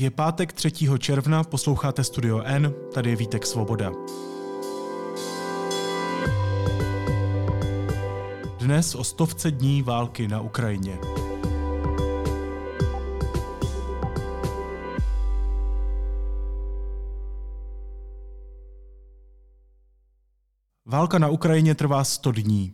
Je pátek 3. června, posloucháte Studio N, tady je Vítek Svoboda. Dnes o stovce dní války na Ukrajině. Válka na Ukrajině trvá 100 dní.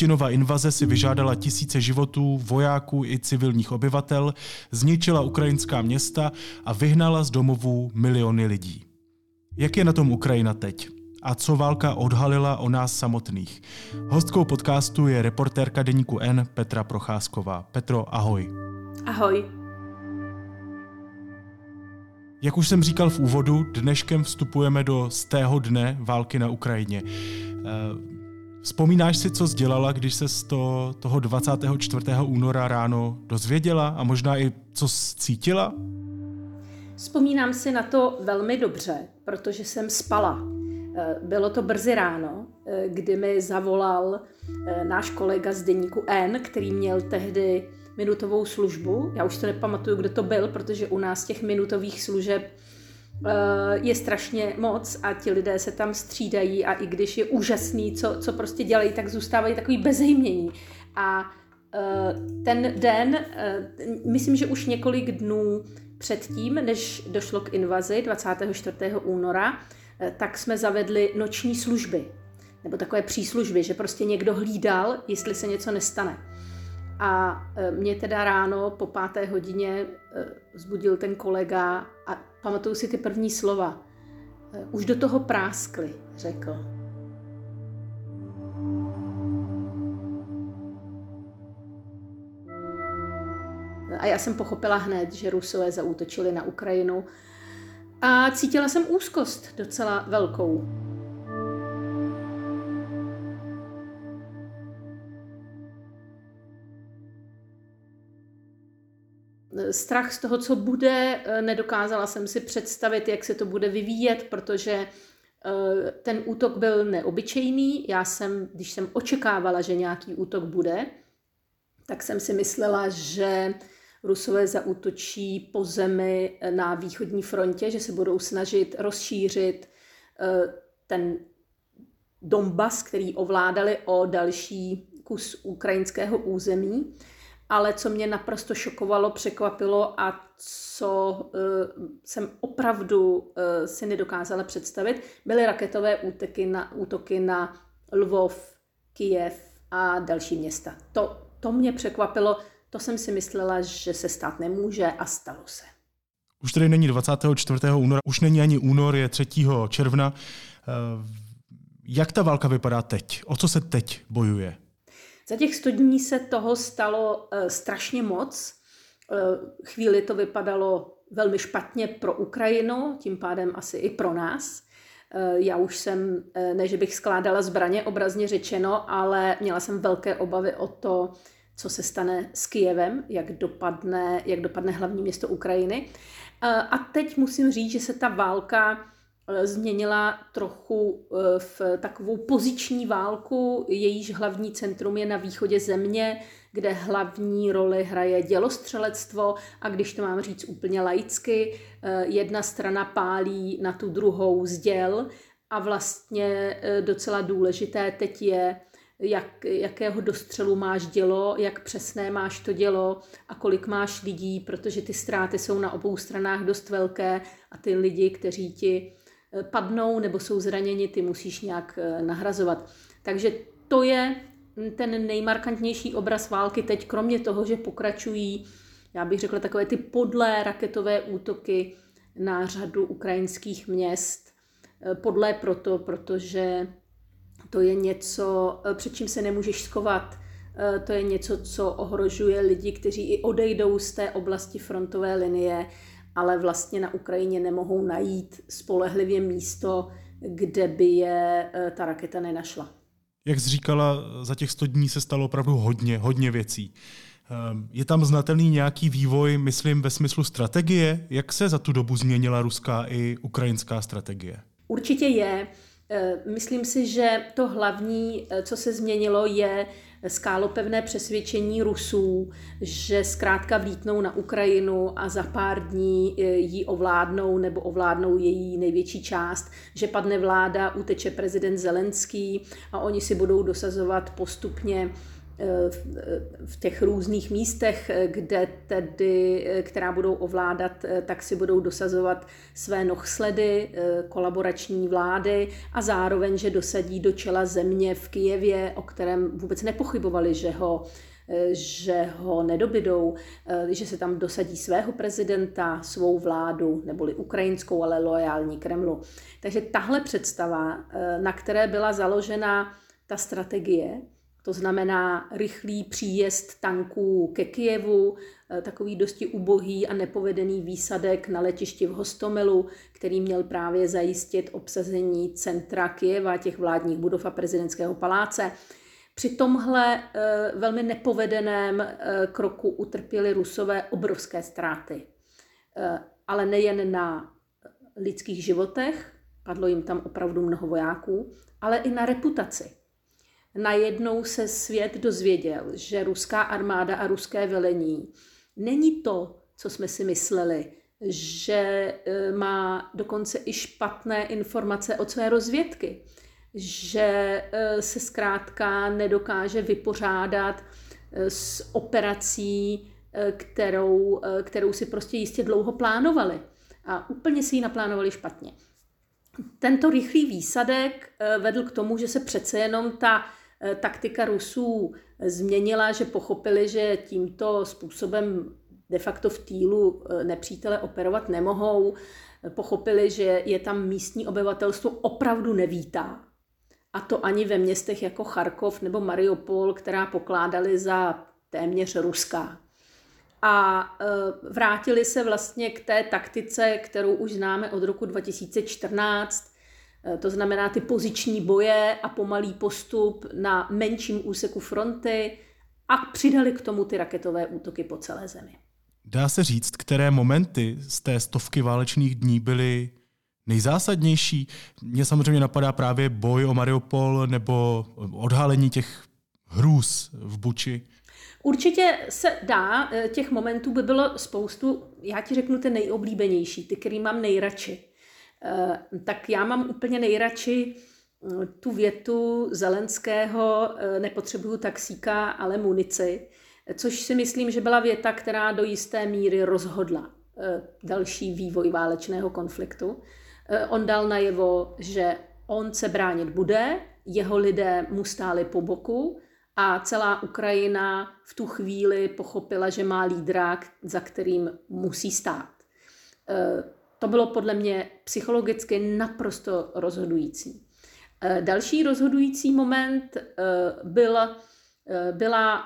Putinova invaze si vyžádala tisíce životů, vojáků i civilních obyvatel, zničila ukrajinská města a vyhnala z domovů miliony lidí. Jak je na tom Ukrajina teď? A co válka odhalila o nás samotných? Hostkou podcastu je reportérka deníku N Petra Procházková. Petro, ahoj. Ahoj. Jak už jsem říkal v úvodu, dneškem vstupujeme do stého dne války na Ukrajině. Eh, Vzpomínáš si, co dělala, když se z to, toho 24. února ráno dozvěděla a možná i co cítila? Vzpomínám si na to velmi dobře, protože jsem spala. Eh, bylo to brzy ráno, eh, kdy mi zavolal eh, náš kolega z deníku N, který měl tehdy minutovou službu. Já už to nepamatuju, kdo to byl, protože u nás těch minutových služeb je strašně moc a ti lidé se tam střídají a i když je úžasný, co, co prostě dělají, tak zůstávají takový bezejmění. A eh, ten den, eh, myslím, že už několik dnů předtím, než došlo k invazi 24. února, tak jsme zavedli noční služby, nebo takové příslužby, že prostě někdo hlídal, jestli se něco nestane. A mě teda ráno po páté hodině zbudil ten kolega Pamatuju si ty první slova. Eh, už do toho práskli, řekl. A já jsem pochopila hned, že Rusové zaútočili na Ukrajinu a cítila jsem úzkost docela velkou. Strach z toho, co bude, eh, nedokázala jsem si představit, jak se to bude vyvíjet, protože eh, ten útok byl neobyčejný. Já jsem, když jsem očekávala, že nějaký útok bude, tak jsem si myslela, že Rusové zaútočí po zemi na východní frontě, že se budou snažit rozšířit eh, ten Donbas, který ovládali o další kus ukrajinského území ale co mě naprosto šokovalo, překvapilo a co uh, jsem opravdu uh, si nedokázala představit, byly raketové útoky na, útoky na Lvov, Kijev a další města. To, to mě překvapilo, to jsem si myslela, že se stát nemůže a stalo se. Už tady není 24. února, už není ani únor, je 3. června. Eh, jak ta válka vypadá teď? O co se teď bojuje? Za těch 100 dní se toho stalo uh, strašně moc. Uh, chvíli to vypadalo velmi špatně pro Ukrajinu, tím pádem asi i pro nás. Uh, já už jsem, ne že bych skládala zbraně, obrazně řečeno, ale měla jsem velké obavy o to, co se stane s Kijevem, jak dopadne, jak dopadne hlavní město Ukrajiny. A teď musím říct, že se ta válka Eh, změnila trochu eh, v takovou poziční válku, jejíž hlavní centrum je na východě země, kde hlavní roli hraje dělostřelectvo. A když to mám říct úplně laicky, eh, jedna strana pálí na tu druhou zděl a vlastně docela důležité teď je, jak, jakého dostřelu máš dělo, jak přesné máš to dělo a kolik máš lidí, protože ty ztráty jsou na obou stranách dost velké a ty lidi, kteří ti padnou nebo jsou zraněni, ty musíš nějak eh, nahrazovat. Takže to je ten nejmarkantnější obraz války teď, kromě toho, že pokračují, já bych řekla, takové ty podlé raketové útoky na řadu ukrajinských měst. Eh, podlé proto, protože to je něco, eh, před čím se nemůžeš skovat. To je něco, co ohrožuje lidi, kteří i odejdou z té oblasti frontové linie ale vlastně na Ukrajině nemohou najít spolehlivě místo, kde by je eh, ta raketa nenašla. Jak jsi říkala, za těch 100 dní se stalo opravdu hodně, hodně věcí. Ehm, je tam znatelný nějaký vývoj, myslím, ve smyslu strategie? Jak se za tu dobu změnila ruská i ukrajinská strategie? Určitě je. Eh, myslím si, že to hlavní, eh, co se změnilo, je skálopevné přesvědčení Rusů, že zkrátka vlítnou na Ukrajinu a za pár dní e, ji ovládnou nebo ovládnou její největší část, že padne vláda, uteče prezident Zelenský a oni si budou dosazovat postupně v těch různých místech, kde tedy, která budou ovládat, tak si budou dosazovat své nohsledy, kolaborační vlády a zároveň, že dosadí do čela země v Kijevě, o kterém vůbec nepochybovali, že ho že ho nedobydou, že se tam dosadí svého prezidenta, svou vládu, neboli ukrajinskou, ale loajální Kremlu. Takže tahle představa, na které byla založena ta strategie, to znamená rychlý příjezd tanků ke Kijevu, eh, takový dosti ubohý a nepovedený výsadek na letišti v Hostomelu, který měl právě zajistit obsazení centra Kijeva, těch vládních budov a prezidentského paláce. Při tomhle eh, velmi nepovedeném eh, kroku utrpěli Rusové obrovské ztráty. Ale nejen na lidských životech, padlo jim tam opravdu mnoho vojáků, ale i na reputaci najednou se svět dozvěděl, že ruská armáda a ruské velení není to, co jsme si mysleli, že e, má dokonce i špatné informace od své rozvědky, že e, se zkrátka nedokáže vypořádat e, s operací, kterou, kterou si prostě jistě dlouho plánovali. A úplně si ji naplánovali špatně. Tento rychlý výsadek vedl k tomu, že se přece jenom ta taktika Rusů změnila, že pochopili, že tímto způsobem de facto v týlu eh, nepřítele operovat nemohou. Pochopili, že je tam místní obyvatelstvo opravdu nevítá. A to ani ve městech jako Charkov nebo Mariupol, která pokládali za téměř ruská. A eh, vrátili se vlastně k té taktice, kterou už známe od roku 2014, Eh, to znamená ty poziční boje a pomalý postup na menším úseku fronty a přidali k tomu ty raketové útoky po celé zemi. Dá se říct, které momenty z té stovky válečných dní byly nejzásadnější? Mně samozřejmě napadá právě boj o Mariupol nebo odhalení těch hrůz v Buči. Určitě se dá, eh, těch momentů by bylo spoustu, já ti řeknu ty nejoblíbenější, ty, který mám nejradši. Eh, tak já mám úplně nejradši eh, tu větu Zelenského eh, nepotřebuju taxíka, ale munici, což si myslím, že byla věta, která do jisté míry rozhodla další vývoj válečného konfliktu. On dal najevo, že on se bránit bude, jeho lidé mu stáli po boku a celá Ukrajina v tu chvíli pochopila, že má lídra, za kterým musí stát to bylo podle mě psychologicky naprosto rozhodující. Eh, další rozhodující moment eh, byl, eh, byla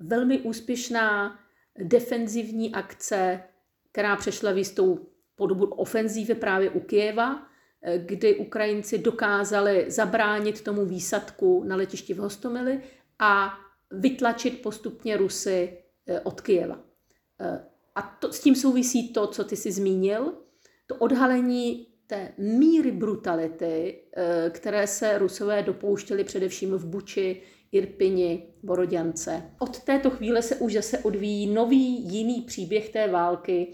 velmi úspěšná defenzivní akce, která přešla v jistou podobu ofenzívy právě u Kijeva, kdy Ukrajinci dokázali zabránit tomu výsadku na letišti v Hostomili a vytlačit postupně Rusy od Kijeva. A to, s tím souvisí to, co ty jsi zmínil, to odhalení té míry brutality, eh, které se Rusové dopouštěli především v Buči, Irpini, Boroděnce. Od této chvíle se už zase odvíjí nový jiný příběh té války,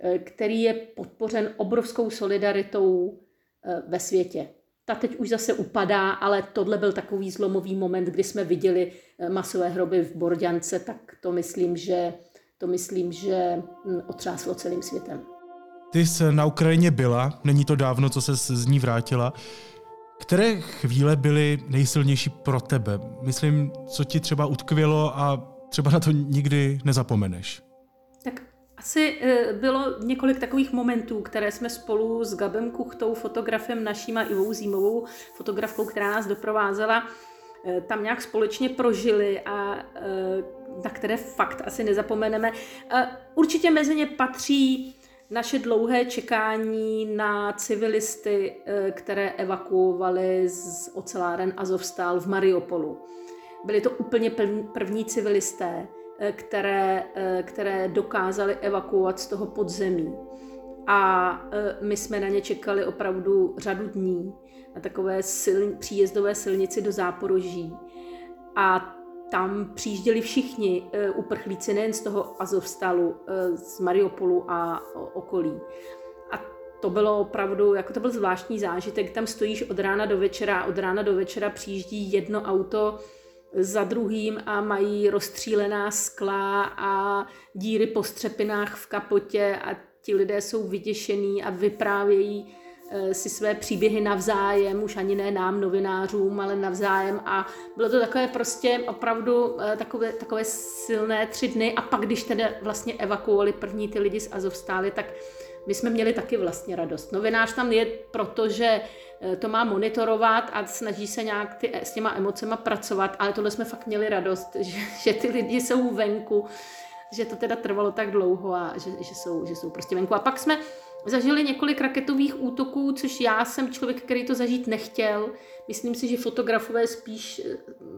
eh, který je podpořen obrovskou solidaritou eh, ve světě. Ta teď už zase upadá, ale tohle byl takový zlomový moment, kdy jsme viděli masové hroby v Borďance, tak to myslím, že, to myslím, že hm, otřáslo celým světem. Ty jsi na Ukrajině byla, není to dávno, co se z ní vrátila. Které chvíle byly nejsilnější pro tebe? Myslím, co ti třeba utkvělo a třeba na to nikdy nezapomeneš. Tak asi eh, bylo několik takových momentů, které jsme spolu s Gabem Kuchtou, fotografem naším a Ivou Zímovou, fotografkou, která nás doprovázela, eh, tam nějak společně prožili a eh, na které fakt asi nezapomeneme. Určitě mezi ně patří naše dlouhé čekání na civilisty, eh, které evakuovali z oceláren Azovstal v Mariupolu. Byli to úplně první civilisté, eh, které, eh, které dokázali evakuovat z toho podzemí. A my jsme na ně čekali opravdu řadu dní na takové siln, příjezdové silnici do Záporoží. A tam přijížděli všichni uprchlíci, nejen z toho Azovstalu, z Mariupolu a okolí. A to bylo opravdu, jako to byl zvláštní zážitek, tam stojíš od rána do večera od rána do večera přijíždí jedno auto za druhým a mají rozstřílená skla a díry po střepinách v kapotě a ti lidé jsou vyděšení a vyprávějí eh, si své příběhy navzájem, už ani ne nám, novinářům, ale navzájem a bylo to takové prostě opravdu eh, takové, takové silné tři dny a pak, když tedy vlastně evakuovali první ty lidi z Azovstály, tak my jsme měli taky vlastně radost. Novinář tam je, protože eh, to má monitorovat a snaží se nějak ty, s těma emocema pracovat, ale tohle jsme fakt měli radost, že, že ty lidi jsou venku, že to teda trvalo tak dlouho a že, že, jsou, že jsou prostě venku. A pak jsme zažili několik raketových útoků, což já jsem člověk, který to zažít nechtěl. Myslím si, že fotografové spíš eh,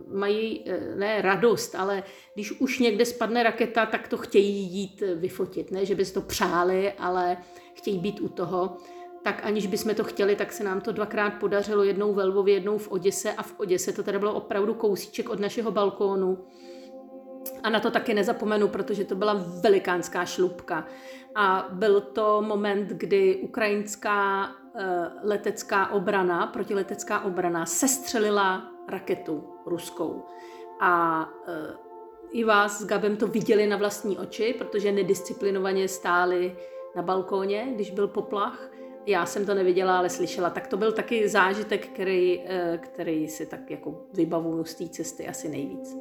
mají eh, ne radost, ale když už někde spadne raketa, tak to chtějí jít vyfotit. Ne, že by to přáli, ale chtějí být u toho. Tak aniž bychom to chtěli, tak se nám to dvakrát podařilo, jednou ve Lvově, jednou v Oděse a v Oděse to teda bylo opravdu kousíček od našeho balkónu. A na to taky nezapomenu, protože to byla velikánská šlubka. A byl to moment, kdy ukrajinská uh, letecká obrana, protiletecká obrana, sestřelila raketu ruskou. A uh, i vás s Gabem to viděli na vlastní oči, protože nedisciplinovaně stáli na balkóně, když byl poplach. Já jsem to neviděla, ale slyšela. Tak to byl taky zážitek, který, eh, který si tak jako vybavuju z té cesty asi nejvíc.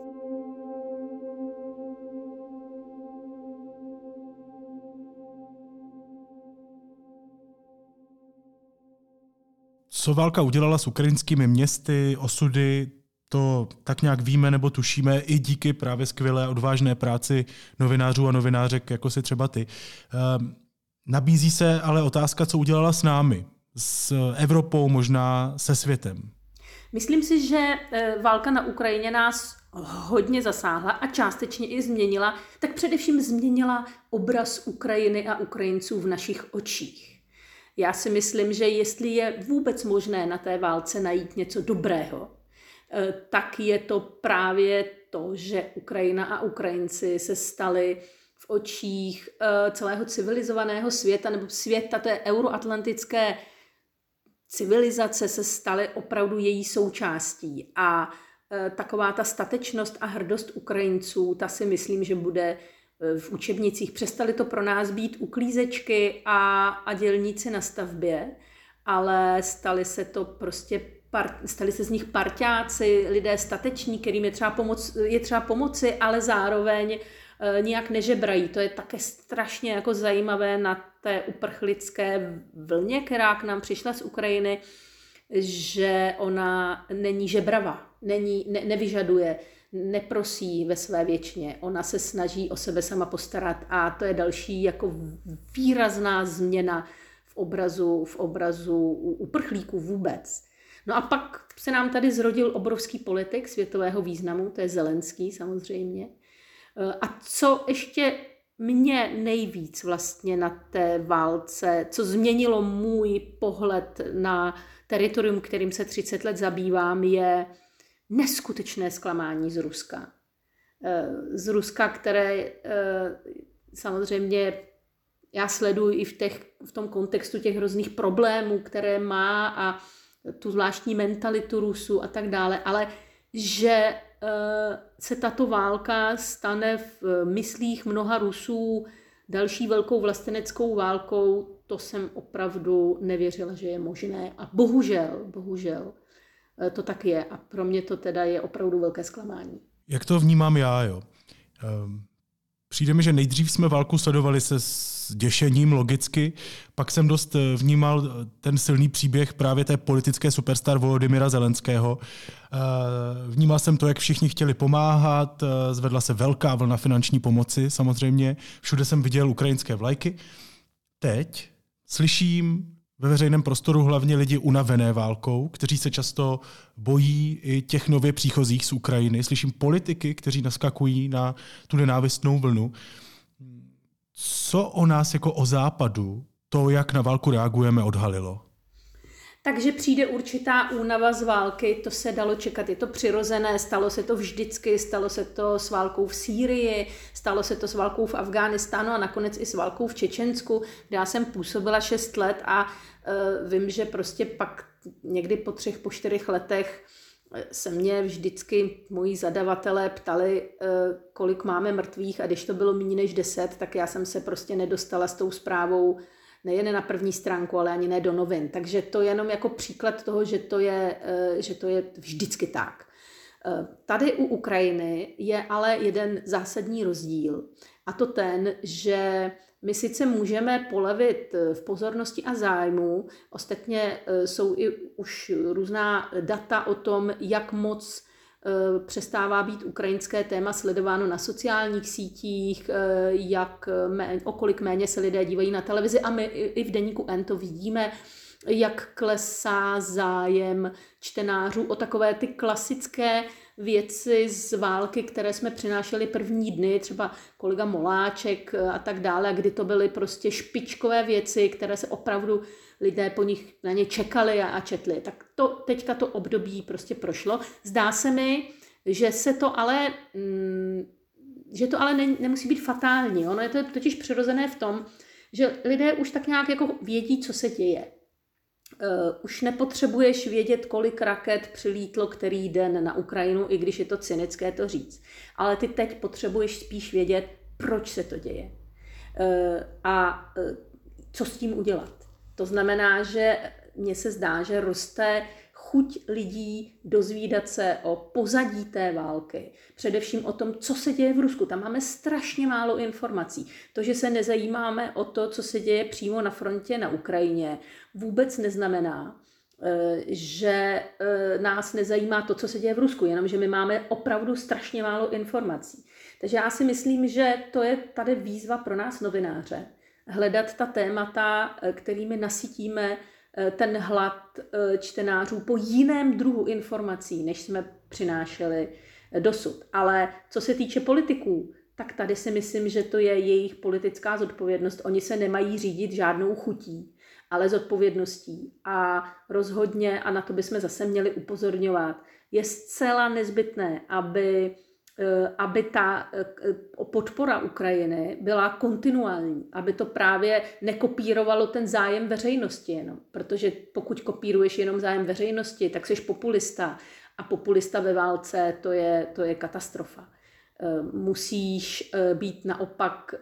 Co válka udělala s ukrajinskými městy, osudy, to tak nějak víme nebo tušíme i díky právě skvělé odvážné práci novinářů a novinářek, jako si třeba ty. Ehm, nabízí se ale otázka, co udělala s námi, s Evropou, možná se světem. Myslím si, že e, válka na Ukrajině nás hodně zasáhla a částečně i změnila, tak především změnila obraz Ukrajiny a Ukrajinců v našich očích. Já si myslím, že jestli je vůbec možné na té válce najít něco dobrého, eh, tak je to právě to, že Ukrajina a Ukrajinci se stali v očích eh, celého civilizovaného světa nebo světa té euroatlantické civilizace se staly opravdu její součástí. A eh, taková ta statečnost a hrdost Ukrajinců, ta si myslím, že bude v učebnicích. Přestali to pro nás být uklízečky a, a dělníci na stavbě, ale stali se to prostě par, stali se z nich parťáci, lidé stateční, kterým je třeba, pomoc, je třeba pomoci, ale zároveň e, nijak nežebrají. To je také strašně jako zajímavé na té uprchlické vlně, která k nám přišla z Ukrajiny, že ona není žebravá, není, ne, nevyžaduje neprosí ve své věčně, ona se snaží o sebe sama postarat a to je další jako výrazná změna v obrazu, v obrazu uprchlíků vůbec. No a pak se nám tady zrodil obrovský politik světového významu, to je Zelenský samozřejmě. A co ještě mě nejvíc vlastně na té válce, co změnilo můj pohled na teritorium, kterým se 30 let zabývám, je neskutečné zklamání z Ruska. Eh, z Ruska, které eh, samozřejmě já sleduji i v, těch, v tom kontextu těch hrozných problémů, které má a tu zvláštní mentalitu Rusů a tak dále, ale že eh, se tato válka stane v myslích mnoha Rusů další velkou vlasteneckou válkou, to jsem opravdu nevěřila, že je možné. A bohužel, bohužel, to tak je. A pro mě to teda je opravdu velké zklamání. Jak to vnímám já, jo? Um, přijde mi, že nejdřív jsme válku sledovali se s děšením logicky, pak jsem dost eh, vnímal eh, ten silný příběh právě té politické superstar Volodymyra Zelenského. Vnímal jsem to, jak všichni chtěli pomáhat, zvedla se velká vlna finanční pomoci samozřejmě, všude jsem viděl ukrajinské vlajky. Teď slyším ve veřejném prostoru hlavně lidi unavené válkou, kteří se často bojí i těch nově příchozích z Ukrajiny. Slyším politiky, kteří naskakují na tu nenávistnou vlnu. Co o nás jako o západu to, jak na válku reagujeme, odhalilo? Takže přijde určitá únava z války, to se dalo čekat, je to přirozené, stalo se to vždycky, stalo se to s válkou v Sýrii, stalo se to s válkou v Afghánistánu a nakonec i s válkou v Čečensku, kde já jsem působila 6 let a uh, vím, že prostě pak někdy po třech, po čtyřech letech e, se mě vždycky moji zadavatelé ptali, e, kolik máme mrtvých a když to bylo méně než 10, tak já jsem se prostě nedostala s tou zprávou nejen na první stránku, ale ani ne do novin. Takže to je jenom jako příklad toho, že to je, eh, že to je vždycky tak. Eh, tady u Ukrajiny je ale jeden zásadní rozdíl a to ten, že my sice můžeme polevit eh, v pozornosti a zájmu, ostatně jsou i už různá data o tom, jak moc přestává být ukrajinské téma sledováno na sociálních sítích, eh, jak mé, o kolik méně se lidé dívají na televizi a my i v deníku N to vidíme, jak klesá zájem čtenářů o takové ty klasické věci z války, které jsme přinášeli první dny, třeba kolega Moláček a tak dále, kdy to byly prostě špičkové věci, které se opravdu lidé po nich na ně čekali a, a četli. Tak to teďka to období prostě prošlo. Zdá se mi, že se to ale, mm, že to ale ne, nemusí být fatální. Ono je to totiž přirozené v tom, že lidé už tak nějak jako vědí, co se děje. Uh, už nepotřebuješ vědět, kolik raket přilítlo který den na Ukrajinu, i když je to cynické to říct. Ale ty teď potřebuješ spíš vědět, proč se to děje. Uh, a uh, co s tím udělat. To znamená, že mně se zdá, že roste chuť lidí dozvídat se o pozadí té války. Především o tom, co se děje v Rusku. Tam máme strašně málo informací. To, že se nezajímáme o to, co se děje přímo na frontě na Ukrajině, vůbec neznamená, eh, že eh, nás nezajímá to, co se děje v Rusku, jenomže my máme opravdu strašně málo informací. Takže já si myslím, že to je tady výzva pro nás novináře, hledat ta témata, eh, kterými nasytíme eh, ten hlad eh, čtenářů po jiném druhu informací, než jsme přinášeli dosud. Ale co se týče politiků, tak tady si myslím, že to je jejich politická zodpovědnost. Oni se nemají řídit žádnou chutí, ale zodpovědností. A rozhodně, a na to bychom zase měli upozorňovat, je zcela nezbytné, aby aby ta eh, podpora Ukrajiny byla kontinuální, aby to právě nekopírovalo ten zájem veřejnosti jenom. Protože pokud kopíruješ jenom zájem veřejnosti, tak jsi populista a populista ve válce to je, to je katastrofa. Eh, musíš být naopak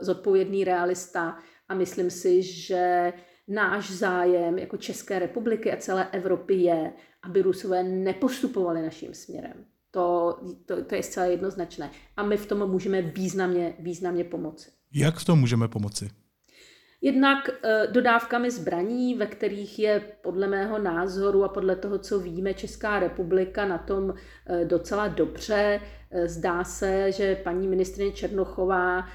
zodpovědný realista a myslím si, že náš zájem jako České republiky a celé Evropy je, aby Rusové nepostupovali naším směrem. To, to, to je zcela jednoznačné. A my v tom můžeme významně, významně pomoci. Jak v tom můžeme pomoci? Jednak e, dodávkami zbraní, ve kterých je podle mého názoru a podle toho, co víme, Česká republika na tom e, docela dobře. E, zdá se, že paní ministrině Černochová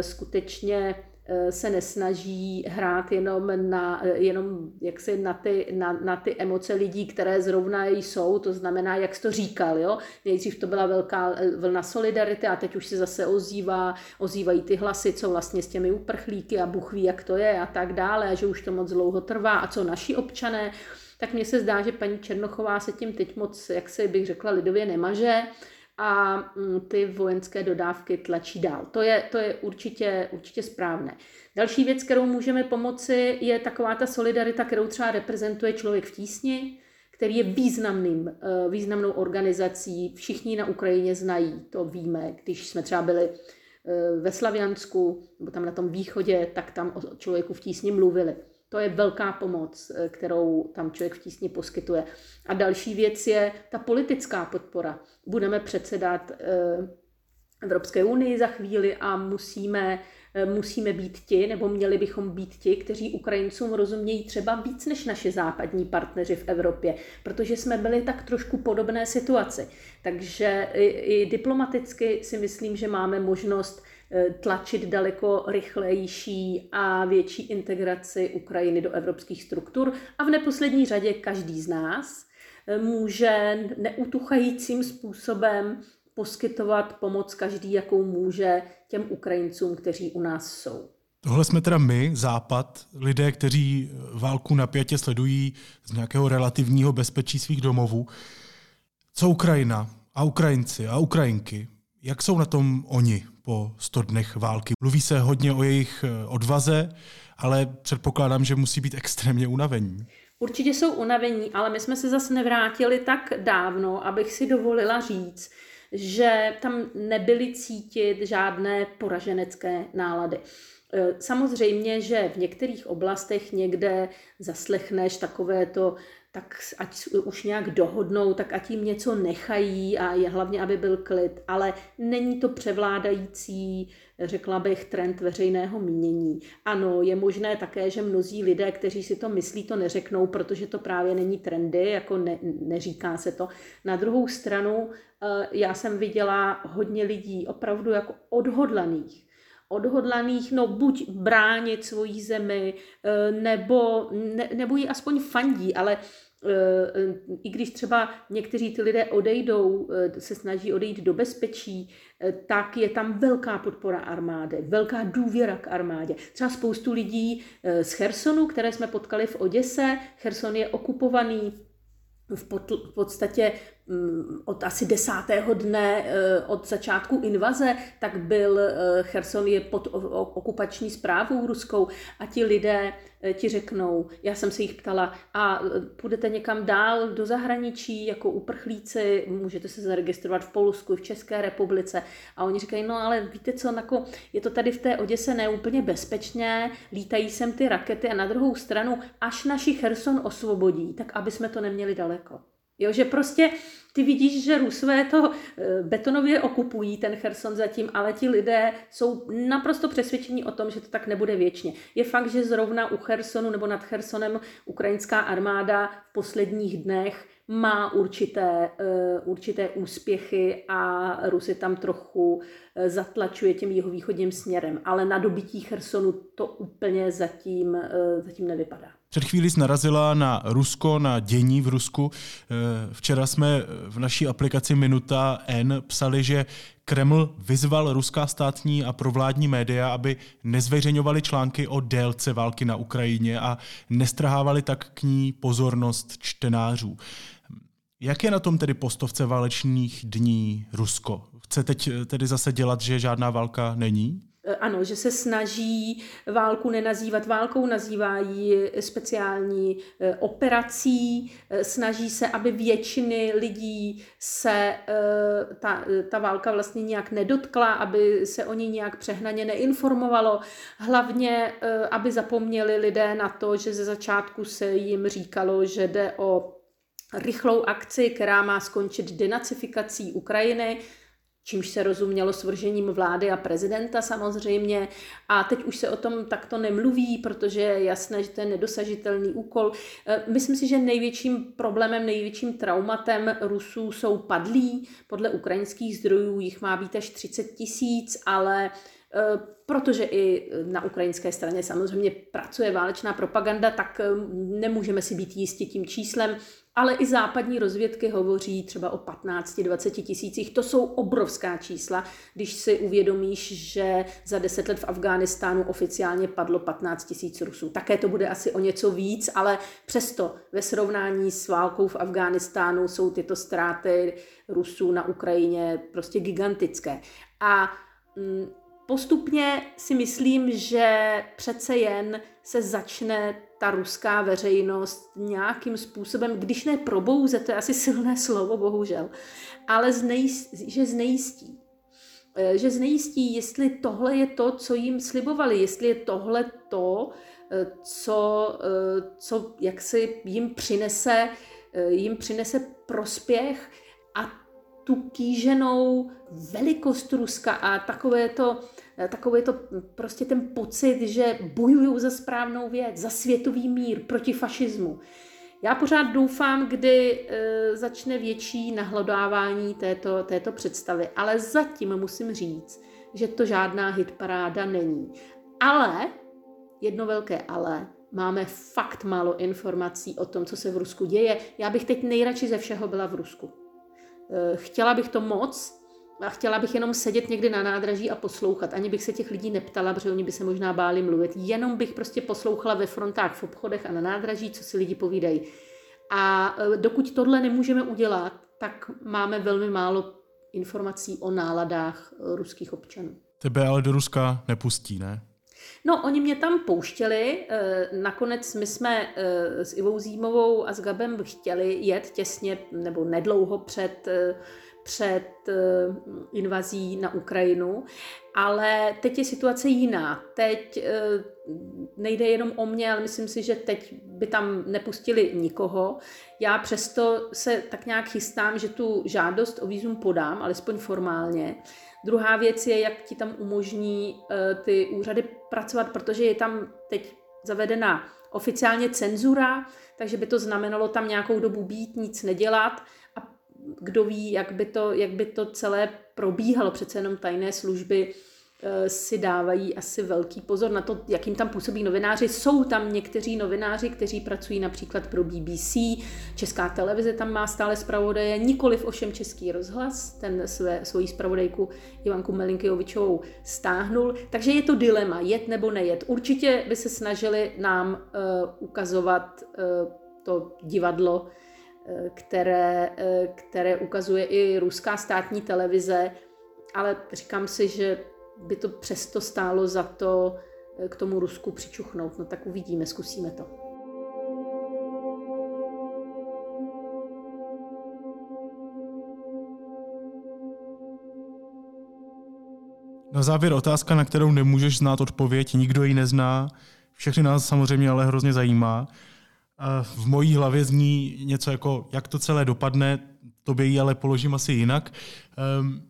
skutečně Eh, se nesnaží hrát jenom na, eh, jenom jaksi na, ty, na, na ty emoce lidí, které zrovna jsou, to znamená, jak jsi to říkal, jo? nejdřív to byla velká eh, vlna solidarity a teď už se zase ozývá, ozývají ty hlasy, co vlastně s těmi uprchlíky a Bůh ví, jak to je a tak dále, a že už to moc dlouho trvá. A co naši občané, tak mně se zdá, že paní Černochová se tím teď moc, jak se bych řekla, lidově nemaže, a mm, ty vojenské dodávky tlačí dál. To je, to je určitě, určitě správné. Další věc, kterou můžeme pomoci, je taková ta solidarita, kterou třeba reprezentuje člověk v tísni, který je významným, eh, významnou organizací. Všichni na Ukrajině znají, to víme. Když jsme třeba byli eh, ve Slaviansku, nebo tam na tom východě, tak tam o člověku v tísni mluvili. To je velká pomoc, eh, kterou tam člověk v tísni poskytuje. A další věc je ta politická podpora. Budeme předsedat eh, Evropské unii za chvíli a musíme, eh, musíme být ti, nebo měli bychom být ti, kteří Ukrajincům rozumějí třeba víc než naše západní partneři v Evropě, protože jsme byli tak trošku podobné situaci. Takže i, i diplomaticky si myslím, že máme možnost tlačit daleko rychlejší a větší integraci Ukrajiny do evropských struktur. A v neposlední řadě každý z nás eh, může neutuchajícím způsobem poskytovat pomoc každý, jakou může těm Ukrajincům, kteří u nás jsou. Tohle jsme teda my, Západ, lidé, kteří válku napjatě sledují z nějakého relativního bezpečí svých domovů. Co Ukrajina a Ukrajinci a Ukrajinky? Jak jsou na tom oni po 100 dnech války? Mluví se hodně o jejich eh, odvaze, ale předpokládám, že musí být extrémně unavení. Určitě jsou unavení, ale my jsme se zase nevrátili tak dávno, abych si dovolila říct, že tam nebyly cítit žádné poraženecké nálady. E, samozřejmě, že v některých oblastech někde zaslechneš takové to tak ať už nějak dohodnou, tak ať jim něco nechají a je hlavně, aby byl klid. Ale není to převládající, řekla bych, trend veřejného mínění. Ano, je možné také, že mnozí lidé, kteří si to myslí, to neřeknou, protože to právě není trendy, jako ne, neříká se to. Na druhou stranu, eh, já jsem viděla hodně lidí opravdu jako odhodlaných, odhodlaných, no buď bránit svoji zemi, eh, nebo, ne, nebo ji aspoň fandí, ale i když třeba někteří ty lidé odejdou, eh, se snaží odejít do bezpečí, tak je tam velká podpora armády, velká důvěra k armádě. Třeba spoustu lidí z Chersonu, které jsme potkali v Oděse, Cherson je okupovaný v podstatě od asi desátého dne eh, od začátku invaze, tak byl eh, Cherson je pod okupační zprávou ruskou a ti lidé eh, ti řeknou, já jsem se jich ptala, a půjdete někam dál do zahraničí jako uprchlíci, můžete se zaregistrovat v Polsku, v České republice a oni říkají, no ale víte co, jako je to tady v té Oděse neúplně bezpečně, lítají sem ty rakety a na druhou stranu, až naši Cherson osvobodí, tak aby jsme to neměli daleko. Jo, že prostě ty vidíš, že Rusové to eh, betonově okupují, ten Cherson zatím, ale ti lidé jsou naprosto přesvědčení o tom, že to tak nebude věčně. Je fakt, že zrovna u Chersonu nebo nad Chersonem ukrajinská armáda v posledních dnech má určité, uh, určité úspěchy a Rusy tam trochu uh, zatlačuje tím jeho východním směrem, ale na dobytí Chersonu to úplně zatím, zatím nevypadá. Před chvílí jsi narazila na Rusko, na dění v Rusku. Včera jsme v naší aplikaci Minuta N psali, že Kreml vyzval ruská státní a provládní média, aby nezveřejňovali články o délce války na Ukrajině a nestrhávali tak k ní pozornost čtenářů. Jak je na tom tedy postovce válečných dní Rusko? Chce teď tedy zase dělat, že žádná válka není? E, ano, že se snaží válku nenazývat válkou, nazývají speciální e, operací, e, snaží se, aby většiny lidí se ta, ta válka vlastně nějak nedotkla, aby se o ní nějak přehnaně neinformovalo, hlavně, aby zapomněli lidé na to, že ze začátku se jim říkalo, že jde o rychlou akci, která má skončit denacifikací Ukrajiny, čímž se rozumělo svržením vlády a prezidenta samozřejmě. A teď už se o tom takto nemluví, protože je jasné, že to je nedosažitelný úkol. E, myslím si, že největším problémem, největším traumatem Rusů jsou padlí. Podle ukrajinských zdrojů jich má být až 30 tisíc, ale protože i na ukrajinské straně samozřejmě pracuje válečná propaganda, tak e, nemůžeme si být jistí tím číslem ale i západní rozvědky hovoří třeba o 15-20 tisících. To jsou obrovská čísla, když si uvědomíš, že za 10 let v Afghánistánu oficiálně padlo 15 tisíc Rusů. Také to bude asi o něco víc, ale přesto ve srovnání s válkou v Afghánistánu jsou tyto ztráty Rusů na Ukrajině prostě gigantické. A mm, postupně si myslím, že přece jen se začne ta ruská veřejnost nějakým způsobem, když ne probouze, to je asi silné slovo, bohužel, ale znejist, že znejistí. Eh, že znejistí, jestli tohle je to, co jim slibovali, jestli je tohle to, eh, co, eh, co jak si jim přinese, jim přinese prospěch a tu kýženou velikost Ruska a takové to, takové to prostě ten pocit, že bojují za správnou věc, za světový mír, proti fašismu. Já pořád doufám, kdy e, začne větší nahlodávání této, této představy, ale zatím musím říct, že to žádná hitparáda není. Ale, jedno velké ale, máme fakt málo informací o tom, co se v Rusku děje. Já bych teď nejradši ze všeho byla v Rusku. Eh, chtěla bych to moc, a chtěla bych jenom sedět někdy na nádraží a poslouchat. Ani bych se těch lidí neptala, protože oni by se možná báli mluvit. Jenom bych prostě poslouchala ve frontách, v obchodech a na nádraží, co si lidi povídají. A e, dokud tohle nemůžeme udělat, tak máme velmi málo informací o náladách e, ruských občanů. Tebe ale do Ruska nepustí, ne? No, oni mě tam pouštěli. E, nakonec my jsme s Ivou Zímovou a s Gabem chtěli jet těsně nebo nedlouho před před eh, invazí na Ukrajinu, ale teď je situace jiná. Teď eh, nejde jenom o mě, ale myslím si, že teď by tam nepustili nikoho. Já přesto se tak nějak chystám, že tu žádost o výzum podám, alespoň formálně. Druhá věc je, jak ti tam umožní eh, ty úřady pracovat, protože je tam teď zavedena oficiálně cenzura, takže by to znamenalo tam nějakou dobu být, nic nedělat kdo ví, jak by to, jak by to celé probíhalo. Přece jenom tajné služby si dávají asi velký pozor na to, jakým tam působí novináři. Jsou tam někteří novináři, kteří pracují například pro BBC, Česká televize tam má stále zpravodaje, nikoliv ovšem Český rozhlas, ten své, svoji zpravodajku Ivanku Melinkyjovičovou stáhnul. Takže je to dilema, jet nebo nejet. Určitě by se snažili nám uh, ukazovat uh, to divadlo, které, které ukazuje i ruská státní televize, ale říkám si, že by to přesto stálo za to eh, k tomu Rusku přičuchnout. No tak uvidíme, zkusíme to. Na závěr otázka, na kterou nemůžeš znát odpověď, nikdo ji nezná, všechny nás samozřejmě ale hrozně zajímá v mojí hlavě zní něco jako, jak to celé dopadne, to by ji ale položím asi jinak. Um,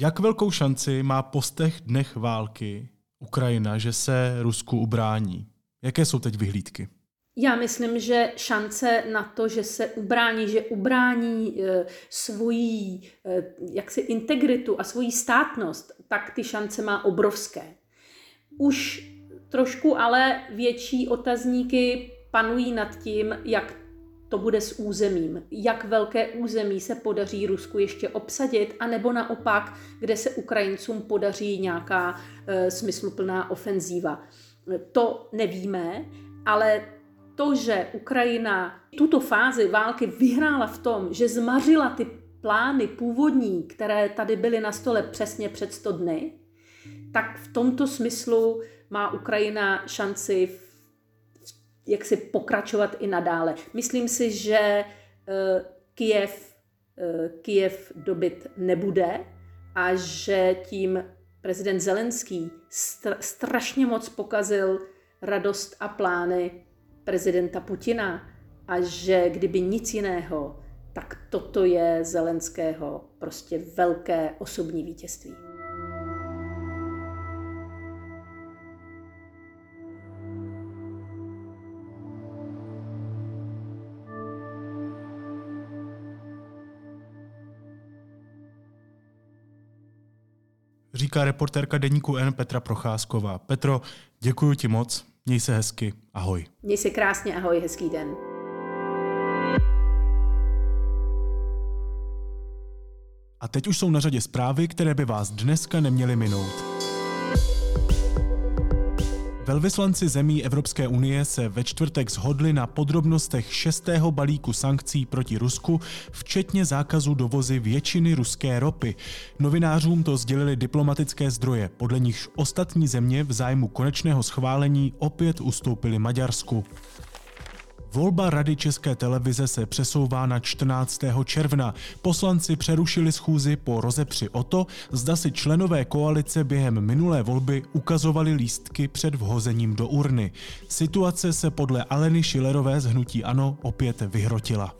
jak velkou šanci má po těch dnech války Ukrajina, že se Rusku ubrání? Jaké jsou teď vyhlídky? Já myslím, že šance na to, že se ubrání, že ubrání e, svoji e, jaksi integritu a svoji státnost, tak ty šance má obrovské. Už trošku ale větší otazníky panují nad tím, jak to bude s územím, jak velké území se podaří Rusku ještě obsadit, anebo naopak, kde se Ukrajincům podaří nějaká e, smysluplná ofenzíva. To nevíme, ale to, že Ukrajina tuto fázi války vyhrála v tom, že zmařila ty plány původní, které tady byly na stole přesně před 100 dny, tak v tomto smyslu má Ukrajina šanci v jak si pokračovat i nadále. Myslím si, že eh, Kiev, eh, Kiev dobyt nebude a že tím prezident Zelenský strašně moc pokazil radost a plány prezidenta Putina a že kdyby nic jiného, tak toto je Zelenského prostě velké osobní vítězství. Říká reportérka deníku N Petra Procházková. Petro, děkuji ti moc, měj se hezky, ahoj. Měj se krásně, ahoj, hezký den. A teď už jsou na řadě zprávy, které by vás dneska neměly minout. Velvyslanci zemí Evropské unie se ve čtvrtek shodli na podrobnostech šestého balíku sankcí proti Rusku, včetně zákazu dovozy většiny ruské ropy. Novinářům to sdělili diplomatické zdroje, podle nichž ostatní země v zájmu konečného schválení opět ustoupili Maďarsku. Volba Rady České televize se přesouvá na 14. června. Poslanci přerušili schůzi po rozepři o to, zda si členové koalice během minulé volby ukazovali lístky před vhozením do urny. Situace se podle Aleny Šilerové z Hnutí Ano opět vyhrotila.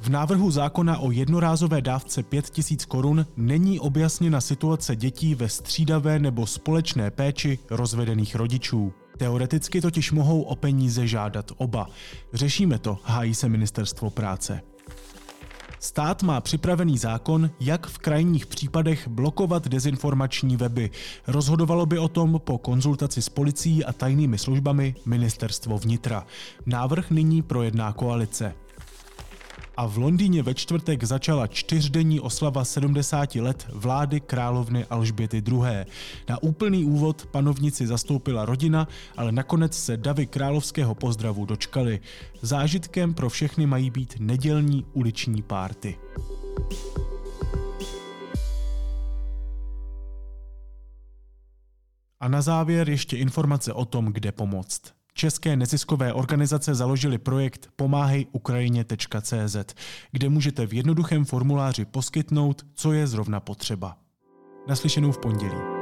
V návrhu zákona o jednorázové dávce 5000 korun není objasněna situace dětí ve střídavé nebo společné péči rozvedených rodičů. Teoreticky totiž mohou o peníze žádat oba. Řešíme to, hájí se ministerstvo práce. Stát má připravený zákon, jak v krajních případech blokovat dezinformační weby. Rozhodovalo by o tom po konzultaci s policií a tajnými službami ministerstvo vnitra. Návrh nyní projedná koalice. A v Londýně ve čtvrtek začala čtyřdenní oslava 70 let vlády královny Alžběty II. Na úplný úvod panovnici zastoupila rodina, ale nakonec se davy královského pozdravu dočkali. Zážitkem pro všechny mají být nedělní uliční párty. A na závěr ještě informace o tom, kde pomoct. České neziskové organizace založily projekt pomáhejukrajině.cz, kde můžete v jednoduchém formuláři poskytnout, co je zrovna potřeba. Naslyšenou v pondělí.